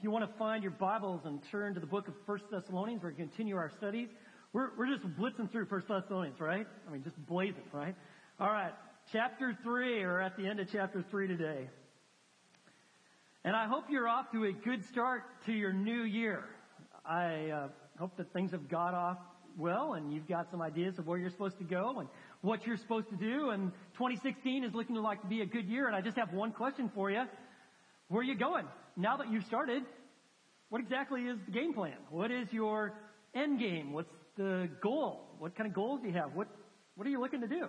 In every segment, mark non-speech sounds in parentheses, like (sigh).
If you want to find your Bibles and turn to the book of First Thessalonians, we're going to continue our studies. We're, we're just blitzing through First Thessalonians, right? I mean, just blazing, right? All right. Chapter 3, or at the end of chapter 3 today. And I hope you're off to a good start to your new year. I uh, hope that things have got off well and you've got some ideas of where you're supposed to go and what you're supposed to do. And 2016 is looking like to be a good year. And I just have one question for you. Where are you going? Now that you've started, what exactly is the game plan? What is your end game? What's the goal? What kind of goals do you have? What, what are you looking to do?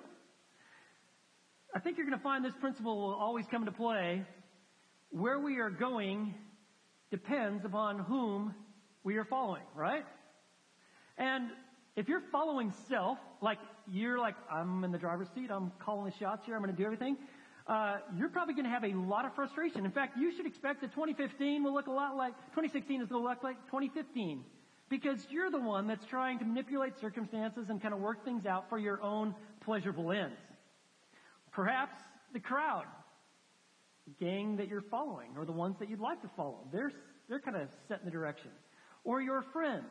I think you're going to find this principle will always come into play. Where we are going depends upon whom we are following, right? And if you're following self, like you're like, I'm in the driver's seat, I'm calling the shots here, I'm going to do everything, uh, you're probably going to have a lot of frustration. In fact, you should expect that 2015 will look a lot like 2016 is going to look like 2015 because you're the one that's trying to manipulate circumstances and kind of work things out for your own pleasurable ends. Perhaps the crowd, the gang that you're following, or the ones that you'd like to follow, they're they're kind of setting the direction, or your friends,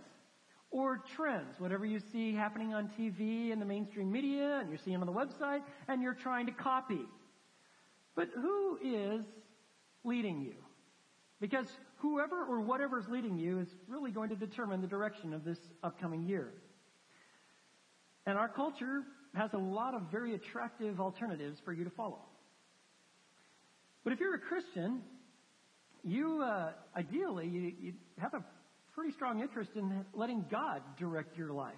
or trends, whatever you see happening on TV and the mainstream media, and you're seeing on the website, and you're trying to copy. But who is leading you? Because whoever or whatever is leading you is really going to determine the direction of this upcoming year. And our culture has a lot of very attractive alternatives for you to follow. But if you're a Christian, you uh, ideally you, you have a pretty strong interest in letting God direct your life.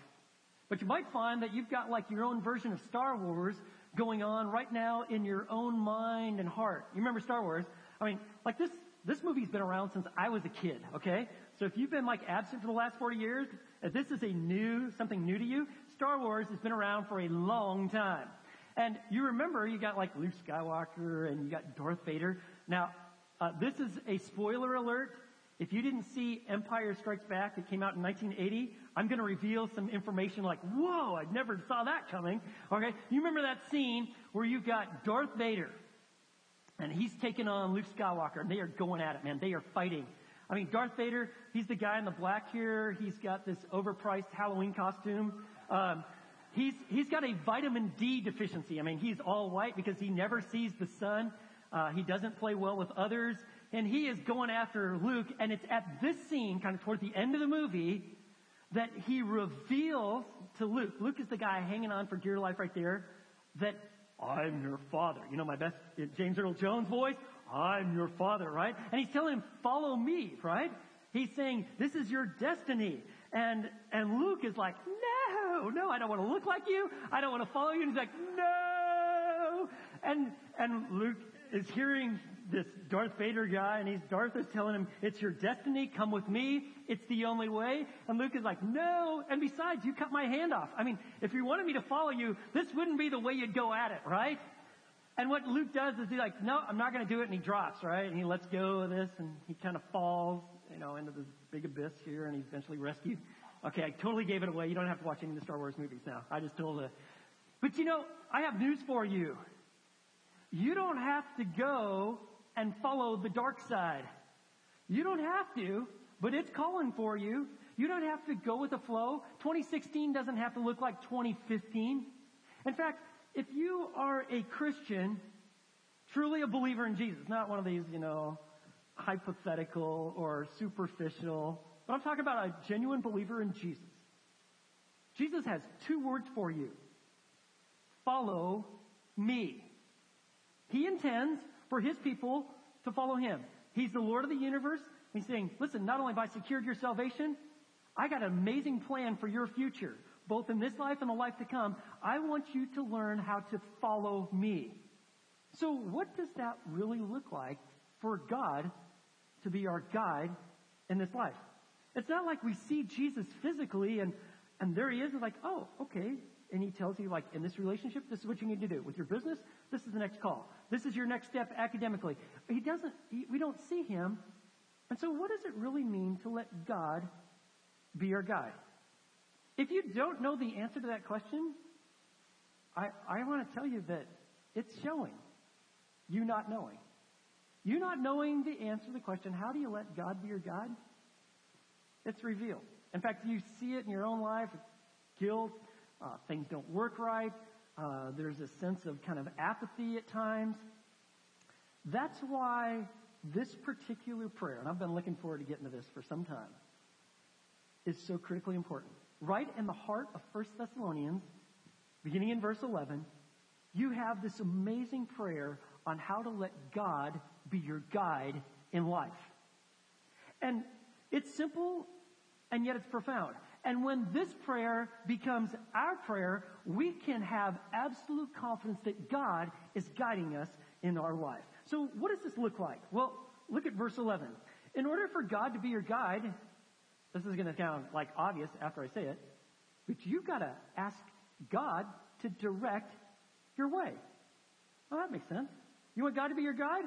But you might find that you've got like your own version of Star Wars going on right now in your own mind and heart. You remember Star Wars? I mean, like this, this movie's been around since I was a kid, okay? So if you've been like absent for the last 40 years, if this is a new, something new to you, Star Wars has been around for a long time. And you remember you got like Luke Skywalker and you got Darth Vader. Now, uh, this is a spoiler alert. If you didn't see Empire Strikes Back, it came out in 1980, I'm going to reveal some information like, whoa, I never saw that coming. Okay, you remember that scene where you've got Darth Vader, and he's taking on Luke Skywalker, and they are going at it, man. They are fighting. I mean, Darth Vader, he's the guy in the black here. He's got this overpriced Halloween costume. Um, he's he's got a vitamin D deficiency. I mean, he's all white because he never sees the sun. Uh, he doesn't play well with others, and he is going after Luke. And it's at this scene, kind of toward the end of the movie, that he reveals to Luke, Luke is the guy hanging on for dear life right there, that I'm your father. You know my best uh, James Earl Jones voice? I'm your father, right? And he's telling him, follow me, right? He's saying, this is your destiny. And, and Luke is like, no, no, I don't want to look like you. I don't want to follow you. And he's like, no. And, and Luke is hearing this Darth Vader guy, and he's Darth is telling him, "It's your destiny. Come with me. It's the only way." And Luke is like, "No." And besides, you cut my hand off. I mean, if you wanted me to follow you, this wouldn't be the way you'd go at it, right? And what Luke does is he's like, "No, I'm not going to do it," and he drops, right? And he lets go of this, and he kind of falls, you know, into this big abyss here, and he's eventually rescued. Okay, I totally gave it away. You don't have to watch any of the Star Wars movies now. I just told it. But you know, I have news for you. You don't have to go and follow the dark side. You don't have to, but it's calling for you. You don't have to go with the flow. 2016 doesn't have to look like 2015. In fact, if you are a Christian, truly a believer in Jesus, not one of these, you know, hypothetical or superficial, but I'm talking about a genuine believer in Jesus. Jesus has two words for you. Follow me. He intends for his people to follow him. He's the Lord of the universe. He's saying, listen, not only have I secured your salvation, I got an amazing plan for your future, both in this life and the life to come. I want you to learn how to follow me. So what does that really look like for God to be our guide in this life? It's not like we see Jesus physically and, and there he is and like, oh, okay, and he tells you, like, in this relationship, this is what you need to do. With your business, this is the next call. This is your next step academically. He doesn't, he, we don't see him. And so what does it really mean to let God be your guide? If you don't know the answer to that question, I, I want to tell you that it's showing you not knowing. You not knowing the answer to the question, how do you let God be your God? It's revealed. In fact, you see it in your own life. Guilt, uh, things don't work right. Uh, there's a sense of kind of apathy at times. That's why this particular prayer, and I've been looking forward to getting to this for some time, is so critically important. Right in the heart of 1 Thessalonians, beginning in verse 11, you have this amazing prayer on how to let God be your guide in life. And it's simple, and yet it's profound. And when this prayer becomes our prayer, we can have absolute confidence that God is guiding us in our life. So what does this look like? Well, look at verse 11. In order for God to be your guide, this is going to sound like obvious after I say it, but you've got to ask God to direct your way. Well, that makes sense. You want God to be your guide?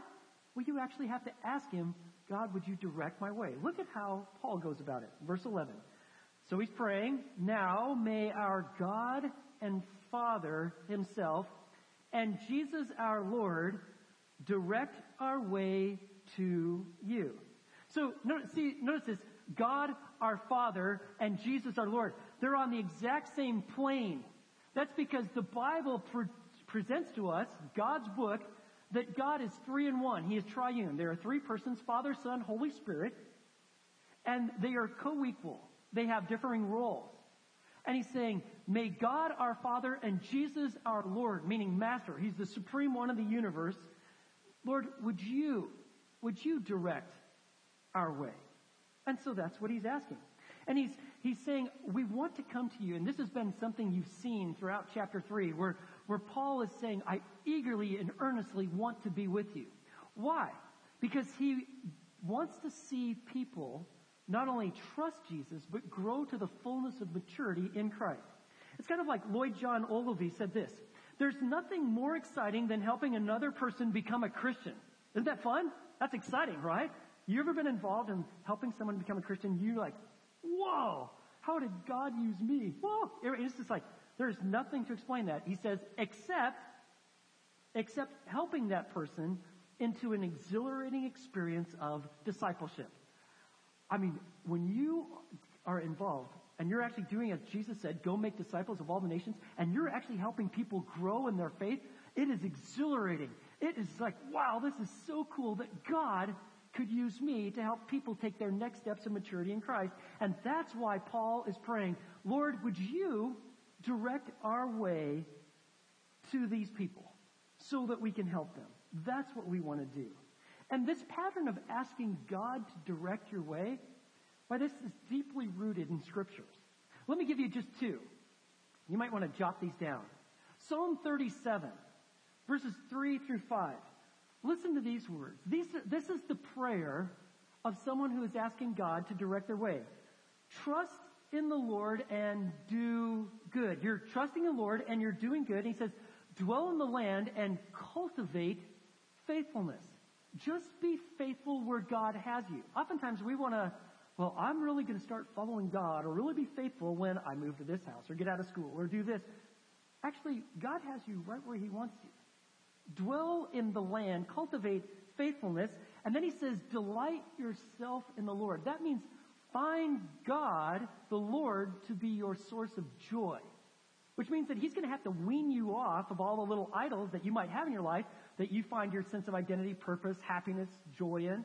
Well, you actually have to ask Him, God, would you direct my way? Look at how Paul goes about it. Verse 11. So he's praying, now may our God and Father Himself and Jesus our Lord direct our way to you. So notice, see, notice this. God our Father and Jesus our Lord. They're on the exact same plane. That's because the Bible pre- presents to us, God's book, that God is three in one. He is triune. There are three persons, Father, Son, Holy Spirit, and they are co-equal. They have differing roles. And he's saying, may God our Father and Jesus our Lord, meaning Master, he's the supreme one of the universe, Lord, would you, would you direct our way? And so that's what he's asking. And he's, he's saying, we want to come to you. And this has been something you've seen throughout chapter 3, where, where Paul is saying, I eagerly and earnestly want to be with you. Why? Because he wants to see people not only trust Jesus, but grow to the fullness of maturity in Christ. It's kind of like Lloyd John Ogilvie said this. There's nothing more exciting than helping another person become a Christian. Isn't that fun? That's exciting, right? You ever been involved in helping someone become a Christian? You're like, whoa, how did God use me? Whoa. It's just like, there's nothing to explain that. He says, except, except helping that person into an exhilarating experience of discipleship. I mean, when you are involved and you're actually doing as Jesus said, go make disciples of all the nations, and you're actually helping people grow in their faith, it is exhilarating. It is like, wow, this is so cool that God could use me to help people take their next steps of maturity in Christ. And that's why Paul is praying, Lord, would you direct our way to these people so that we can help them? That's what we want to do. And this pattern of asking God to direct your way, why this is deeply rooted in scriptures. Let me give you just two. You might want to jot these down. Psalm 37, verses 3 through 5. Listen to these words. These, this is the prayer of someone who is asking God to direct their way. Trust in the Lord and do good. You're trusting the Lord and you're doing good. And he says, dwell in the land and cultivate faithfulness. Just be faithful where God has you. Oftentimes we want to, well, I'm really going to start following God or really be faithful when I move to this house or get out of school or do this. Actually, God has you right where He wants you. Dwell in the land, cultivate faithfulness, and then He says, delight yourself in the Lord. That means find God, the Lord, to be your source of joy. Which means that He's going to have to wean you off of all the little idols that you might have in your life that you find your sense of identity, purpose, happiness, joy in.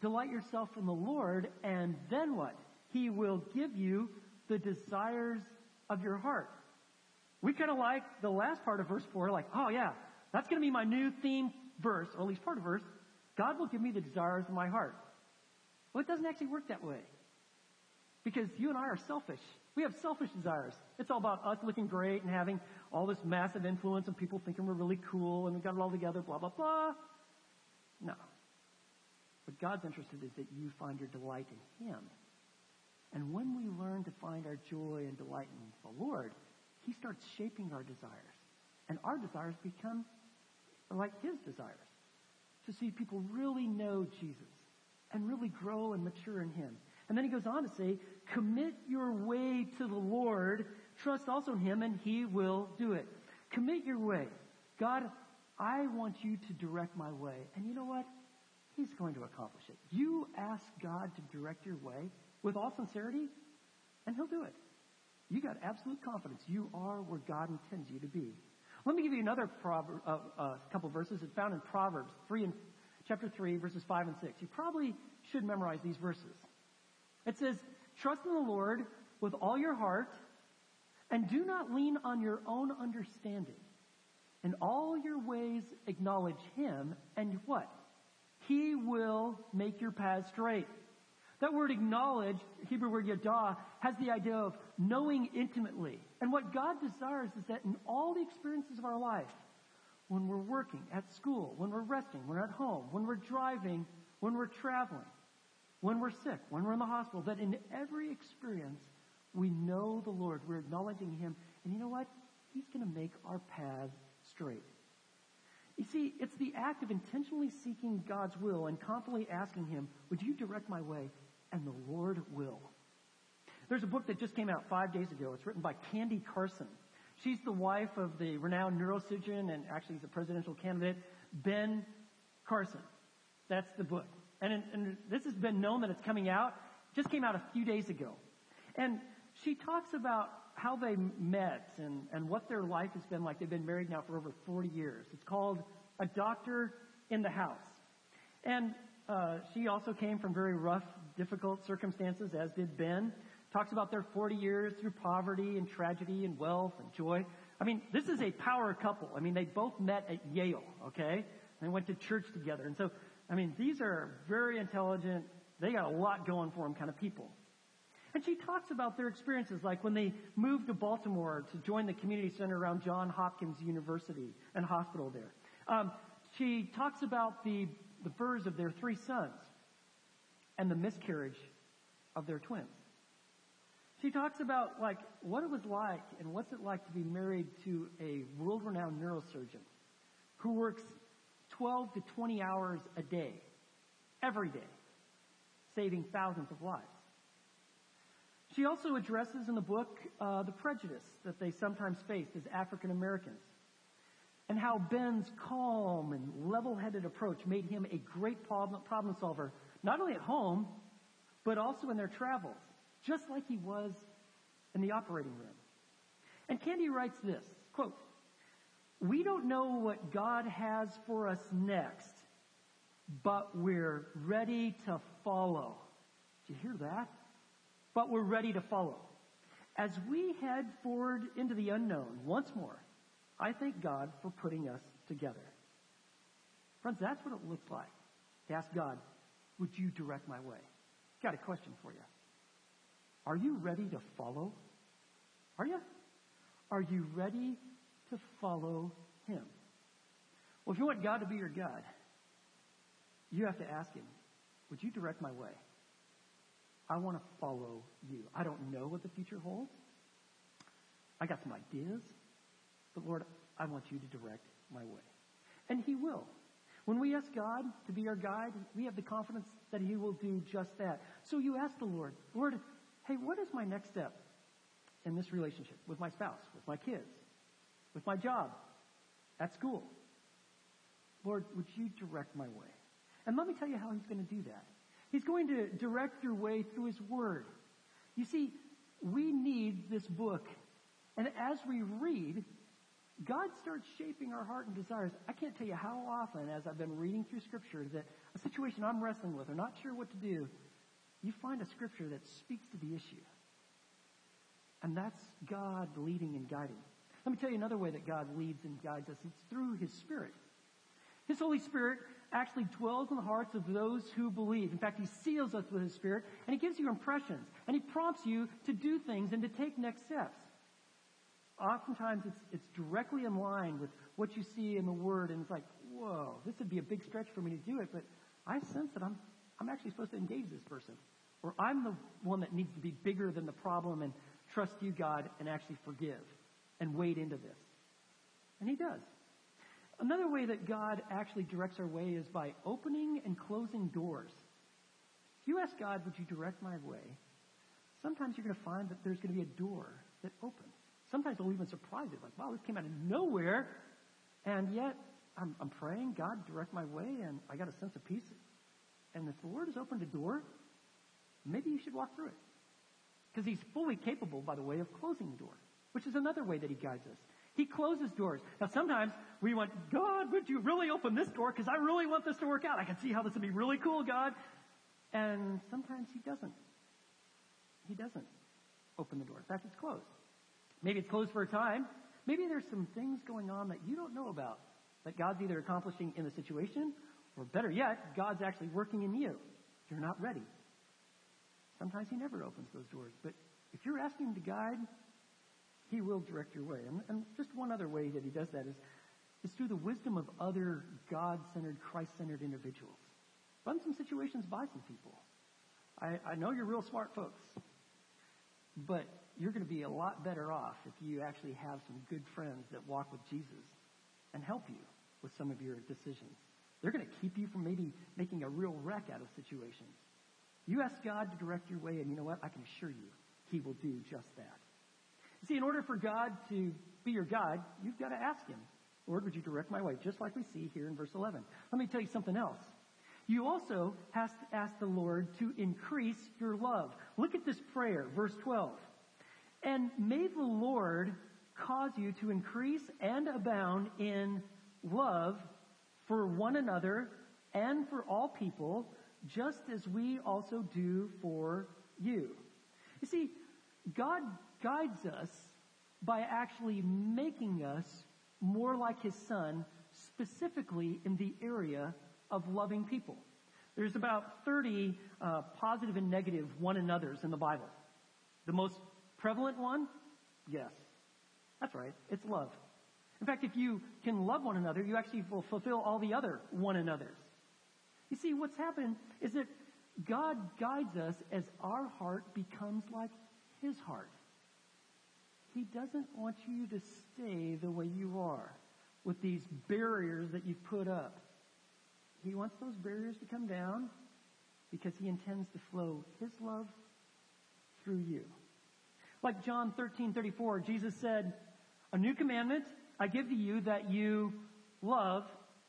Delight yourself in the Lord, and then what? He will give you the desires of your heart. We kind of like the last part of verse 4, like, oh yeah, that's going to be my new theme verse, or at least part of verse. God will give me the desires of my heart. Well, it doesn't actually work that way. Because you and I are selfish. We have selfish desires. It's all about us looking great and having all this massive influence and people thinking we're really cool and we got it all together, blah, blah, blah. No. What God's interested is that you find your delight in Him. And when we learn to find our joy and delight in the Lord, He starts shaping our desires. And our desires become like His desires. To see people really know Jesus and really grow and mature in Him. And then he goes on to say, commit your way to the Lord, trust also in him, and he will do it. Commit your way. God, I want you to direct my way. And you know what? He's going to accomplish it. You ask God to direct your way with all sincerity, and He'll do it. You got absolute confidence. You are where God intends you to be. Let me give you another proverb, uh, uh, couple verses. It's found in Proverbs 3 and chapter 3, verses 5 and 6. You probably should memorize these verses. It says, Trust in the Lord with all your heart, and do not lean on your own understanding. In all your ways acknowledge Him, and what? He will make your path straight. That word acknowledge, Hebrew word yadah, has the idea of knowing intimately. And what God desires is that in all the experiences of our life, when we're working, at school, when we're resting, when we're at home, when we're driving, when we're traveling, when we're sick, when we're in the hospital, that in every experience, we know the Lord. We're acknowledging Him. And you know what? He's going to make our paths straight. You see, it's the act of intentionally seeking God's will and confidently asking Him, Would you direct my way? And the Lord will. There's a book that just came out five days ago. It's written by Candy Carson. She's the wife of the renowned neurosurgeon and actually he's a presidential candidate, Ben Carson. That's the book. And, and this has been known that it's coming out. Just came out a few days ago. And she talks about how they met and, and what their life has been like. They've been married now for over 40 years. It's called A Doctor in the House. And uh, she also came from very rough, difficult circumstances, as did Ben. Talks about their 40 years through poverty and tragedy and wealth and joy. I mean, this is a power couple. I mean, they both met at Yale, okay? They went to church together. And so I mean, these are very intelligent, they got a lot going for them kind of people. And she talks about their experiences, like when they moved to Baltimore to join the community center around John Hopkins University and hospital there. Um, she talks about the, the births of their three sons and the miscarriage of their twins. She talks about like what it was like and what's it like to be married to a world-renowned neurosurgeon who works 12 to 20 hours a day, every day, saving thousands of lives. She also addresses in the book uh, the prejudice that they sometimes faced as African Americans and how Ben's calm and level-headed approach made him a great problem, problem solver, not only at home, but also in their travels, just like he was in the operating room. And Candy writes this, quote, we don't know what God has for us next, but we're ready to follow. Did you hear that? But we're ready to follow. As we head forward into the unknown once more, I thank God for putting us together. Friends, that's what it looks like to ask God, would you direct my way? Got a question for you. Are you ready to follow? Are you? Are you ready to follow Him. Well, if you want God to be your God, you have to ask Him, would you direct my way? I want to follow you. I don't know what the future holds. I got some ideas, but Lord, I want you to direct my way. And He will. When we ask God to be our guide, we have the confidence that He will do just that. So you ask the Lord, Lord, hey, what is my next step in this relationship with my spouse, with my kids, with my job, at school. Lord, would you direct my way? And let me tell you how he's going to do that. He's going to direct your way through his word. You see, we need this book. And as we read, God starts shaping our heart and desires. I can't tell you how often, as I've been reading through Scripture, that a situation I'm wrestling with or not sure what to do, you find a Scripture that speaks to the issue. And that's God leading and guiding. Let me tell you another way that God leads and guides us. It's through His Spirit. His Holy Spirit actually dwells in the hearts of those who believe. In fact, He seals us with His Spirit, and He gives you impressions, and He prompts you to do things and to take next steps. Oftentimes, it's, it's directly in line with what you see in the Word, and it's like, whoa, this would be a big stretch for me to do it, but I sense that I'm, I'm actually supposed to engage this person. Or I'm the one that needs to be bigger than the problem and trust you, God, and actually forgive and wade into this. And he does. Another way that God actually directs our way is by opening and closing doors. If you ask God, would you direct my way? Sometimes you're going to find that there's going to be a door that opens. Sometimes it'll even surprise you, like, wow, this came out of nowhere. And yet, I'm, I'm praying, God, direct my way, and I got a sense of peace And if the Lord has opened a door, maybe you should walk through it. Because he's fully capable, by the way, of closing the door, which is another way that he guides us. He closes doors. Now sometimes we want, God, would you really open this door? Because I really want this to work out. I can see how this would be really cool, God. And sometimes he doesn't. He doesn't open the door. In fact, it's closed. Maybe it's closed for a time. Maybe there's some things going on that you don't know about that God's either accomplishing in the situation or better yet, God's actually working in you. You're not ready. Sometimes He never opens those doors. But if you're asking Him to guide, He will direct your way. And, and just one other way that He does that is, is through the wisdom of other God-centered, Christ-centered individuals. Run some situations by some people. I, I know you're real smart folks, but you're going to be a lot better off if you actually have some good friends that walk with Jesus and help you with some of your decisions. They're going to keep you from maybe making a real wreck out of situations. You ask God to direct your way, and you know what? I can assure you, He will do just that. See, in order for God to be your guide, you've got to ask Him, Lord, would you direct my way? Just like we see here in verse 11. Let me tell you something else. You also have to ask the Lord to increase your love. Look at this prayer, verse 12. And may the Lord cause you to increase and abound in love for one another and for all people, just as we also do for you. You see, God guides us by actually making us more like His Son, specifically in the area of loving people. There's about 30 uh, positive and negative one another's in the Bible. The most prevalent one? Yes. That's right. It's love. In fact, if you can love one another, you actually will fulfill all the other one another's. You see, what's happened is that God guides us as our heart becomes like His heart. He doesn't want you to stay the way you are with these barriers that you've put up. He wants those barriers to come down because He intends to flow His love through you. Like John 13, 34, Jesus said, A new commandment I give to you that you love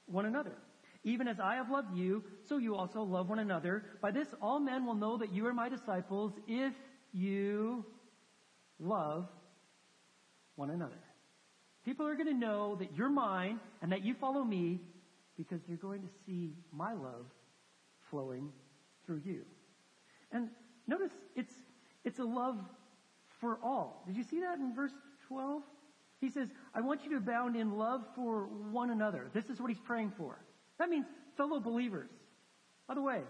one another. Even as I have loved you, so you also love one another. By this all men will know that you are my disciples if you love one another. People are going to know that you're mine and that you follow me because they're going to see my love flowing through you. And notice it's, it's a love for all. Did you see that in verse 12? He says, I want you to abound in love for one another. This is what he's praying for. That means fellow believers. By the way,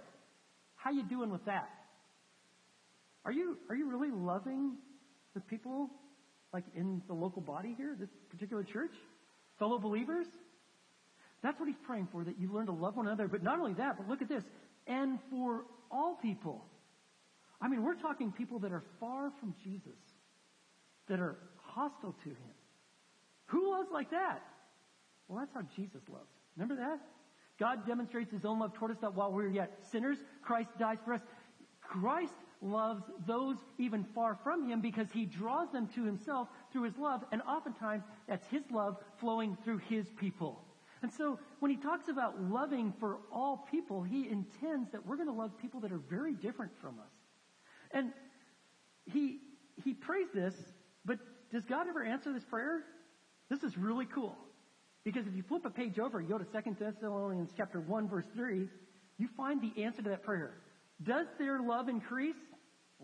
how you doing with that? Are you, are you really loving the people like in the local body here, this particular church? Fellow believers? That's what he's praying for, that you learn to love one another. But not only that, but look at this. And for all people. I mean, we're talking people that are far from Jesus, that are hostile to him. Who loves like that? Well, that's how Jesus loves. Remember that? God demonstrates his own love toward us that while we're yet sinners, Christ dies for us. Christ loves those even far from him because he draws them to himself through his love, and oftentimes that's his love flowing through his people. And so when he talks about loving for all people, he intends that we're going to love people that are very different from us. And he, he prays this, but does God ever answer this prayer? This is really cool. Because if you flip a page over and go to 2 Thessalonians chapter 1 verse 3, you find the answer to that prayer. Does their love increase?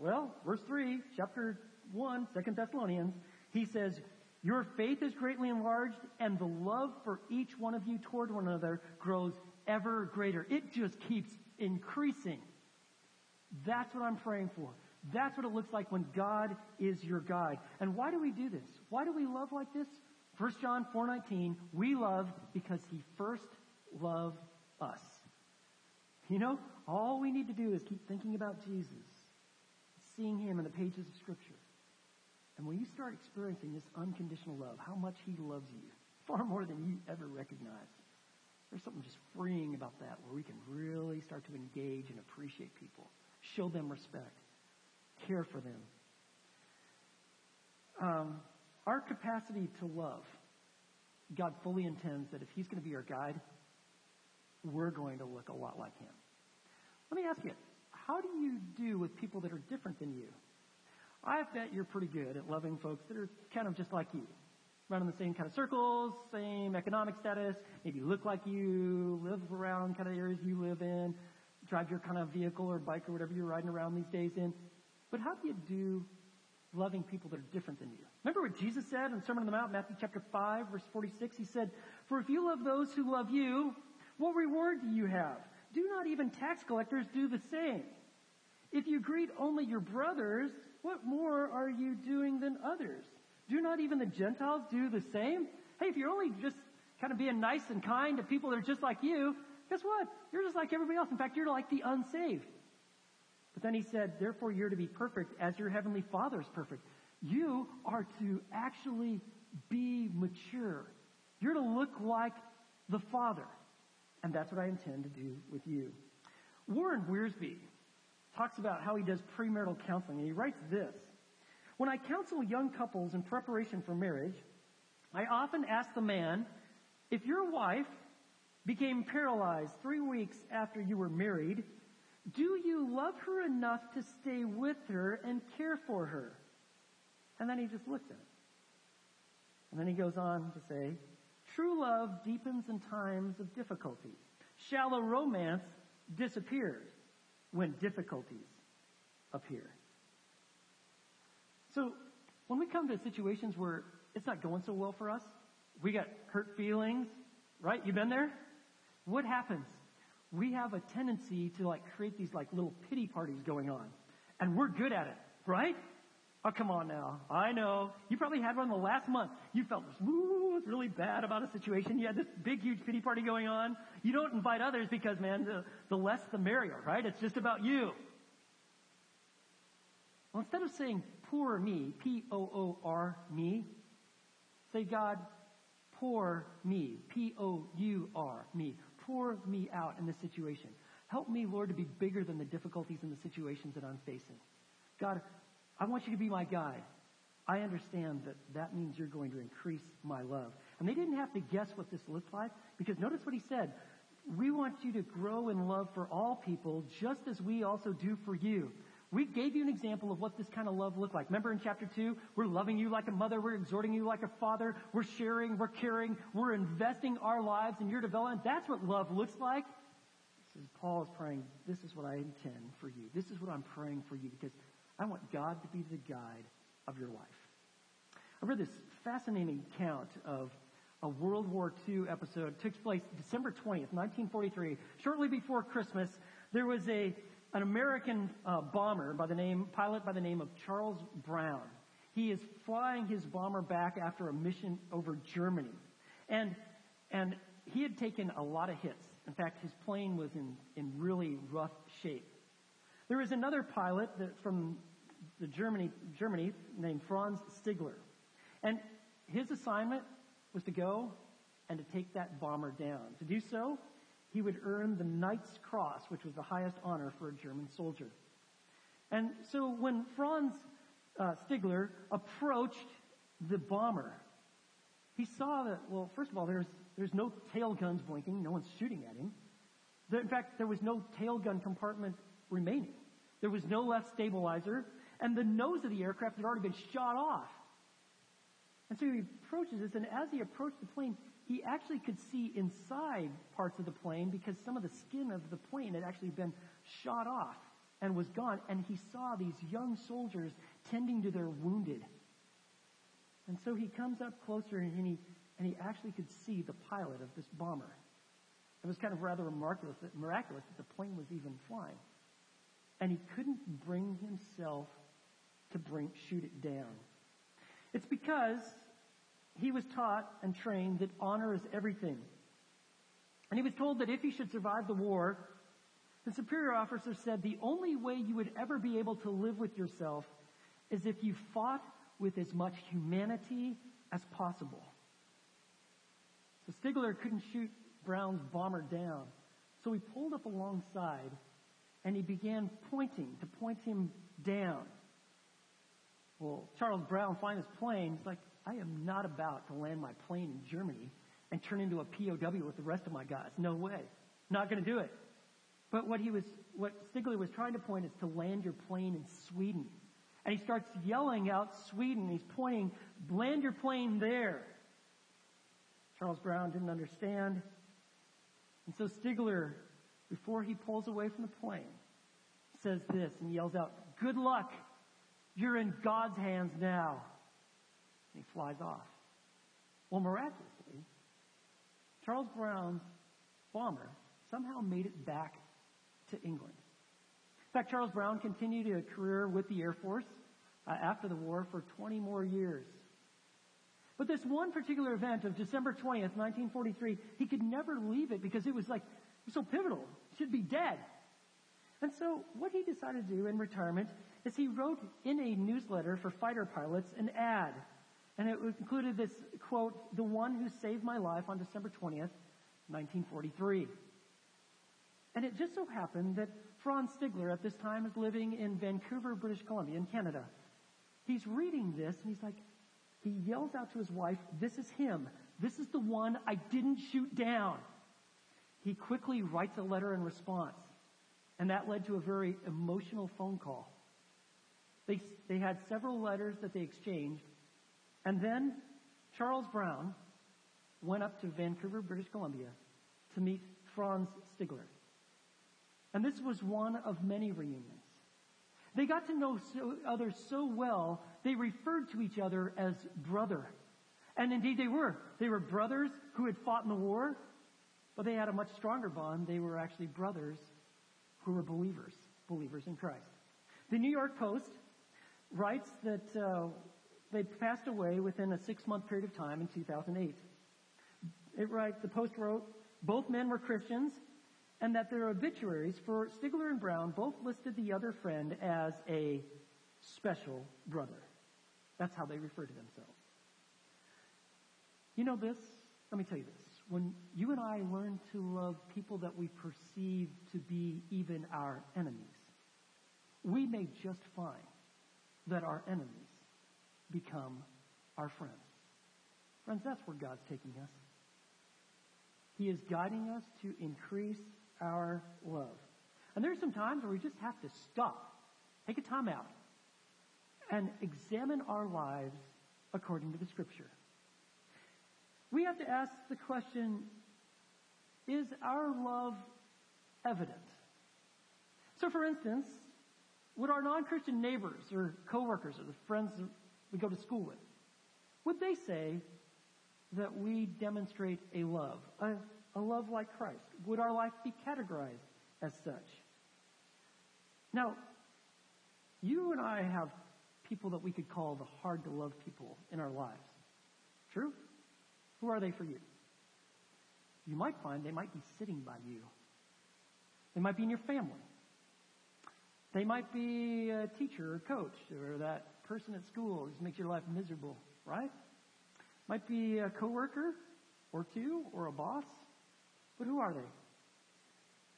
Well, verse 3, chapter 1, 2 Thessalonians, he says, Your faith is greatly enlarged, and the love for each one of you toward one another grows ever greater. It just keeps increasing. That's what I'm praying for. That's what it looks like when God is your guide. And why do we do this? Why do we love like this? 1 John 4:19, we love because he first loved us. You know, all we need to do is keep thinking about Jesus, seeing him in the pages of scripture. And when you start experiencing this unconditional love, how much he loves you, (laughs) far more than you ever recognize, There's something just freeing about that where we can really start to engage and appreciate people, show them respect, care for them. Um, our capacity to love, God fully intends that if He's going to be our guide, we're going to look a lot like Him. Let me ask you, how do you do with people that are different than you? I bet you're pretty good at loving folks that are kind of just like you. Run in the same kind of circles, same economic status, maybe look like you, live around kind of areas you live in, drive your kind of vehicle or bike or whatever you're riding around these days in. But how do you do loving people that are different than you? Remember what Jesus said in Sermon on the Mount, Matthew chapter 5, verse 46? He said, For if you love those who love you, what reward do you have? Do not even tax collectors do the same? If you greet only your brothers, what more are you doing than others? Do not even the Gentiles do the same? Hey, if you're only just kind of being nice and kind to people that are just like you, guess what? You're just like everybody else. In fact, you're like the unsaved. But then he said, therefore you're to be perfect as your heavenly Father is perfect. You are to actually be mature. You're to look like the Father. And that's what I intend to do with you. Warren Wiersbe talks about how he does premarital counseling, and he writes this. When I counsel young couples in preparation for marriage, I often ask the man, if your wife became paralyzed three weeks after you were married, do you love her enough to stay with her and care for her? And then he just looks at it. And then he goes on to say, true love deepens in times of difficulty. Shallow romance disappears when difficulties appear. So when we come to situations where it's not going so well for us, we got hurt feelings, right? You been there? What happens? We have a tendency to like create these like little pity parties going on. And we're good at it, right? Oh, come on now. I know. You probably had one the last month. You felt woo, really bad about a situation. You had this big, huge pity party going on. You don't invite others because, man, the, the less the merrier, right? It's just about you. Well, instead of saying poor me, P-O-O-R me, say God, pour me, P-O-U-R me. Pour me out in this situation. Help me, Lord, to be bigger than the difficulties and the situations that I'm facing. God, I want you to be my guide. I understand that that means you're going to increase my love. And they didn't have to guess what this looked like because notice what he said. We want you to grow in love for all people just as we also do for you. We gave you an example of what this kind of love looked like. Remember in chapter 2, we're loving you like a mother, we're exhorting you like a father, we're sharing, we're caring, we're investing our lives in your development. That's what love looks like. This is Paul is praying, this is what I intend for you. This is what I'm praying for you because I want God to be the guide of your life. I read this fascinating account of a World War II episode. It took place December 20th, 1943. Shortly before Christmas, there was a an American uh, bomber by the name pilot by the name of Charles Brown. He is flying his bomber back after a mission over Germany, and and he had taken a lot of hits. In fact, his plane was in in really rough shape. There was another pilot from the Germany, Germany named Franz Stigler. And his assignment was to go and to take that bomber down. To do so, he would earn the Knight's Cross, which was the highest honor for a German soldier. And so when Franz uh, Stigler approached the bomber, he saw that, well, first of all, there's, there's no tail guns blinking. No one's shooting at him. in fact, there was no tail gun compartment remaining. There was no left stabilizer and the nose of the aircraft had already been shot off. And so he approaches this, and as he approached the plane, he actually could see inside parts of the plane because some of the skin of the plane had actually been shot off and was gone, and he saw these young soldiers tending to their wounded. And so he comes up closer and he, and he actually could see the pilot of this bomber. It was kind of rather miraculous, miraculous that the plane was even flying. And he couldn't bring himself to bring, shoot it down. It's because he was taught and trained that honor is everything. And he was told that if he should survive the war, the superior officer said the only way you would ever be able to live with yourself is if you fought with as much humanity as possible. So Stigler couldn't shoot Brown's bomber down. So he pulled up alongside and he began pointing to point him down. Well, Charles Brown flying his plane, he's like, I am not about to land my plane in Germany and turn into a POW with the rest of my guys. No way. Not going to do it. But what he was what Stigler was trying to point is to land your plane in Sweden. And he starts yelling out Sweden. He's pointing, land your plane there. Charles Brown didn't understand. And so Stigler, before he pulls away from the plane, says this and yells out, Good luck. You're in God's hands now. And he flies off. Well, miraculously, Charles Brown's bomber somehow made it back to England. In fact, Charles Brown continued a career with the Air Force uh, after the war for 20 more years. But this one particular event of December 20th, 1943, he could never leave it because it was like, it was so pivotal. He should be dead. And so what he decided to do in retirement is he wrote in a newsletter for fighter pilots an ad. And it included this quote, the one who saved my life on December 20th, 1943. And it just so happened that Franz Stigler at this time is living in Vancouver, British Columbia, in Canada. He's reading this and he's like, he yells out to his wife, This is him. This is the one I didn't shoot down. He quickly writes a letter in response. And that led to a very emotional phone call. They, they had several letters that they exchanged. And then Charles Brown went up to Vancouver, British Columbia to meet Franz Stigler. And this was one of many reunions. They got to know so, others so well, they referred to each other as brother. And indeed they were. They were brothers who had fought in the war, but they had a much stronger bond. They were actually brothers who were believers, believers in Christ. The New York Post writes that uh, they passed away within a six month period of time in 2008. It writes, the Post wrote, both men were Christians and that their obituaries for Stigler and Brown both listed the other friend as a special brother. That's how they refer to themselves. You know this? Let me tell you this. When you and I learn to love people that we perceive to be even our enemies, we may just find that our enemies become our friends. Friends, that's where God's taking us. He is guiding us to increase our love. And there are some times where we just have to stop, take a time out, and examine our lives according to the scripture. We have to ask the question, is our love evident? So for instance, would our non-Christian neighbors or coworkers or the friends we go to school with, would they say that we demonstrate a love, a a love like Christ? Would our life be categorized as such? Now, you and I have people that we could call the hard to love people in our lives. True? Who are they for you? You might find they might be sitting by you. They might be in your family. They might be a teacher or coach or that person at school who makes your life miserable, right? Might be a coworker or two or a boss. But who are they?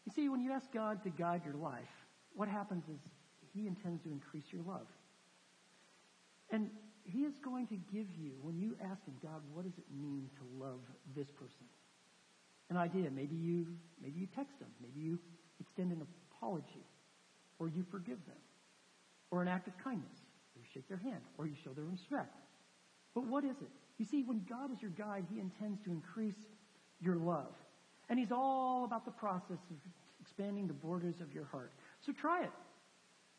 You see, when you ask God to guide your life, what happens is He intends to increase your love. And He is going to give you, when you ask Him, God, what does it mean to love this person? An idea. Maybe you, maybe you text them. Maybe you extend an apology. Or you forgive them. Or an act of kindness. Or you shake their hand. Or you show them respect. But what is it? You see, when God is your guide, He intends to increase your love. And he's all about the process of expanding the borders of your heart. So try it.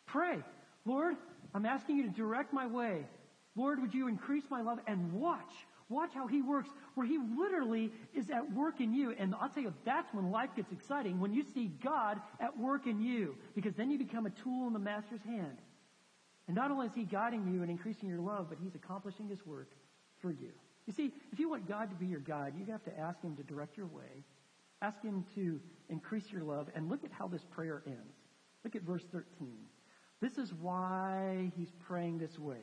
Pray. Lord, I'm asking you to direct my way. Lord, would you increase my love and watch. Watch how he works, where he literally is at work in you. And I'll tell you, that's when life gets exciting, when you see God at work in you, because then you become a tool in the master's hand. And not only is he guiding you and increasing your love, but he's accomplishing his work for you. You see, if you want God to be your guide, you have to ask him to direct your way Ask Him to increase your love. And look at how this prayer ends. Look at verse 13. This is why He's praying this way.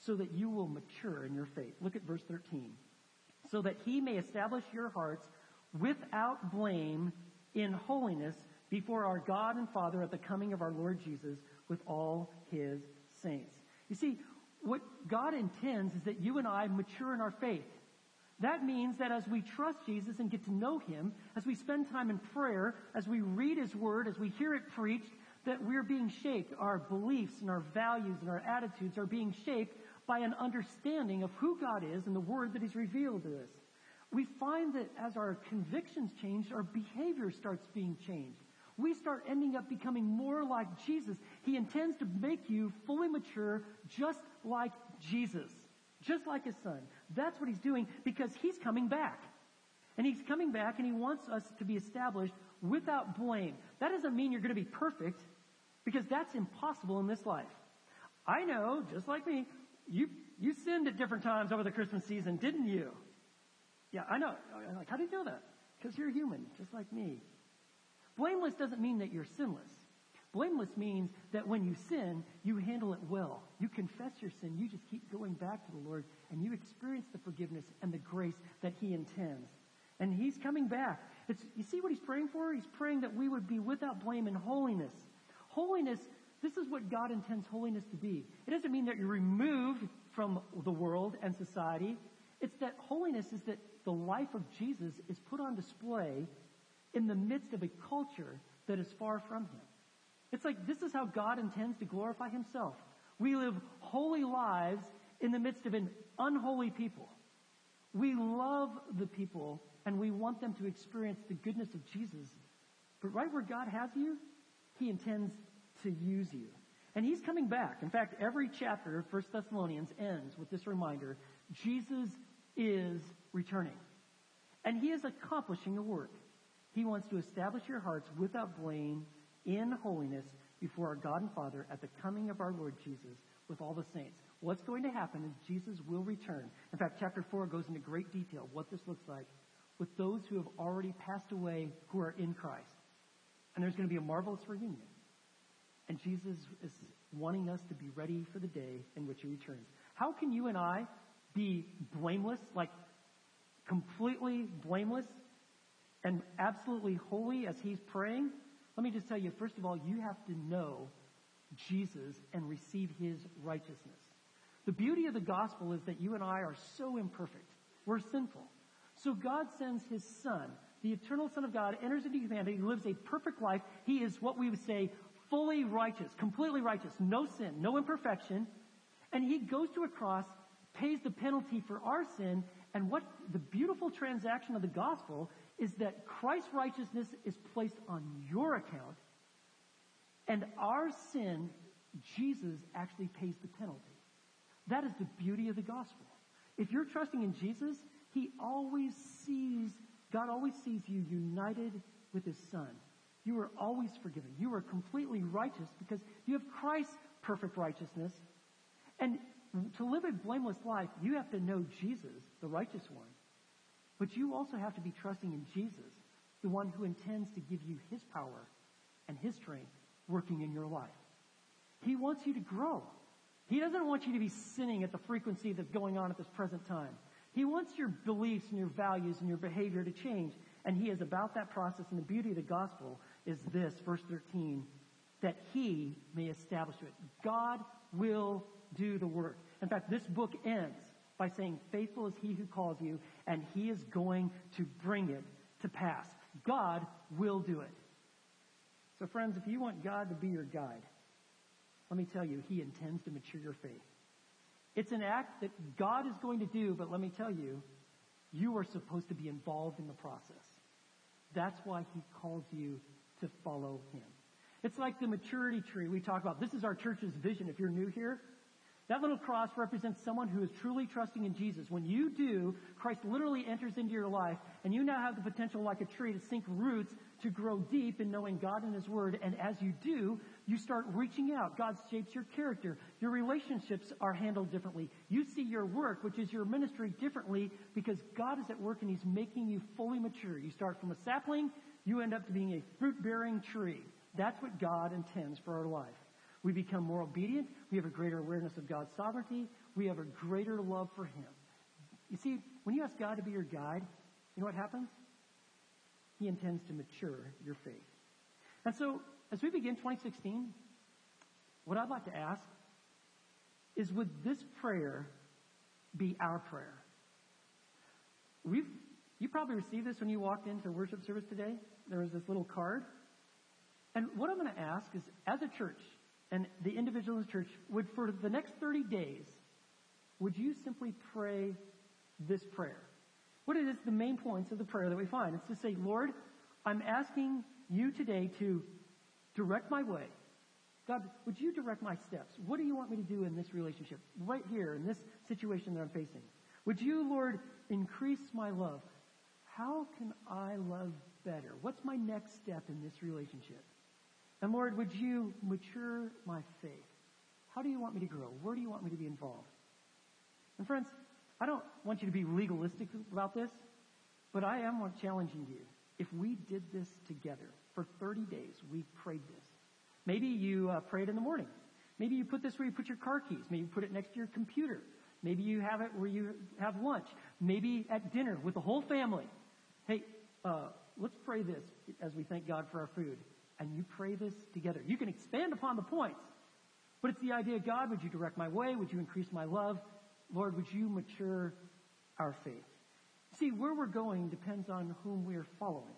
So that you will mature in your faith. Look at verse 13. So that He may establish your hearts without blame in holiness before our God and Father at the coming of our Lord Jesus with all His saints. You see, what God intends is that you and I mature in our faith. That means that as we trust Jesus and get to know Him, as we spend time in prayer, as we read His Word, as we hear it preached, that we're being shaped. Our beliefs and our values and our attitudes are being shaped by an understanding of who God is and the Word that He's revealed to us. We find that as our convictions change, our behavior starts being changed. We start ending up becoming more like Jesus. He intends to make you fully mature just like Jesus, just like His Son. That's what He's doing because He's coming back. And He's coming back and He wants us to be established without blame. That doesn't mean you're going to be perfect because that's impossible in this life. I know, just like me, you, you sinned at different times over the Christmas season, didn't you? Yeah, I know. I'm like, how do you know that? Because you're human, just like me. Blameless doesn't mean that you're sinless. Blameless means that when you sin, you handle it well. You confess your sin. You just keep going back to the Lord and you experience the forgiveness and the grace that He intends. And He's coming back. It's, you see what He's praying for? He's praying that we would be without blame in holiness. Holiness, this is what God intends holiness to be. It doesn't mean that you're removed from the world and society. It's that holiness is that the life of Jesus is put on display in the midst of a culture that is far from Him. It's like this is how God intends to glorify Himself. We live holy lives in the midst of an unholy people. We love the people and we want them to experience the goodness of Jesus. But right where God has you, He intends to use you. And He's coming back. In fact, every chapter of 1 Thessalonians ends with this reminder Jesus is returning. And He is accomplishing a work. He wants to establish your hearts without blame in holiness before our God and Father at the coming of our Lord Jesus with all the saints. What's going to happen is Jesus will return. In fact, chapter 4 goes into great detail what this looks like with those who have already passed away who are in Christ. And there's going to be a marvelous reunion. And Jesus is wanting us to be ready for the day in which he returns. How can you and I be blameless, like completely blameless and absolutely holy as he's praying? Let me just tell you, first of all, you have to know Jesus and receive his righteousness. The beauty of the gospel is that you and I are so imperfect. We're sinful. So God sends his son, the eternal son of God, enters into humanity, lives a perfect life. He is what we would say fully righteous, completely righteous, no sin, no imperfection. And he goes to a cross, pays the penalty for our sin, and what the beautiful transaction of the gospel is that Christ's righteousness is placed on your account, and our sin, Jesus actually pays the penalty. That is the beauty of the gospel. If you're trusting in Jesus, he always sees, God always sees you united with His Son. You are always forgiven. You are completely righteous because you have Christ's perfect righteousness. And to live a blameless life, you have to know Jesus, the righteous one. But you also have to be trusting in Jesus, the one who intends to give you His power and His strength working in your life. He wants you to grow. He doesn't want you to be sinning at the frequency that's going on at this present time. He wants your beliefs and your values and your behavior to change. And He is about that process. And the beauty of the gospel is this, verse 13, that He may establish it. God will do the work. In fact, this book ends by saying, Faithful is He who calls you, and He is going to bring it to pass. God will do it. So, friends, if you want God to be your guide, let me tell you, He intends to mature your faith. It's an act that God is going to do, but let me tell you, you are supposed to be involved in the process. That's why He calls you to follow Him. It's like the maturity tree we talk about. This is our church's vision. If you're new here, that little cross represents someone who is truly trusting in Jesus. When you do, Christ literally enters into your life, and you now have the potential, like a tree, to sink roots, to grow deep in knowing God and His Word. And as you do, you start reaching out. God shapes your character. Your relationships are handled differently. You see your work, which is your ministry, differently because God is at work and He's making you fully mature. You start from a sapling, you end up being a fruit bearing tree. That's what God intends for our life. We become more obedient. We have a greater awareness of God's sovereignty. We have a greater love for Him. You see, when you ask God to be your guide, you know what happens? He intends to mature your faith. And so, as we begin 2016, what I'd like to ask is would this prayer be our prayer? we've, you probably received this when you walked into worship service today. There was this little card. And what I'm going to ask is, as a church, and the individual in the church, would for the next 30 days, would you simply pray this prayer? What is the main points of the prayer that we find? It's to say, Lord, I'm asking you today to direct my way. God, would you direct my steps? What do you want me to do in this relationship? Right here, in this situation that I'm facing. Would you, Lord, increase my love? How can I love better? What's my next step in this relationship? And Lord, would you mature my faith? How do you want me to grow? Where do you want me to be involved? And friends, I don't want you to be legalistic about this, but I am challenging you. If we did this together for 30 days, we prayed this. Maybe you uh, prayed in the morning. Maybe you put this where you put your car keys. Maybe you put it next to your computer. Maybe you have it where you have lunch. Maybe at dinner with the whole family. Hey, uh, let's pray this as we thank God for our food. And you pray this together. You can expand upon the points, but it's the idea God, would you direct my way? Would you increase my love? Lord, would you mature our faith? See, where we're going depends on whom we are following.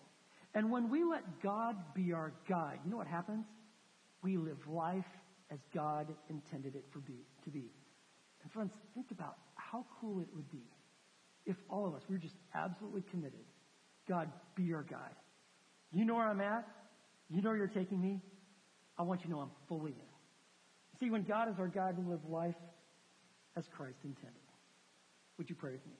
And when we let God be our guide, you know what happens? We live life as God intended it for be, to be. And friends, think about how cool it would be if all of us were just absolutely committed. God, be your guide. You know where I'm at. You know where you're taking me. I want you to know I'm fully in. See, when God is our guide, we live life as Christ intended. Would you pray with me?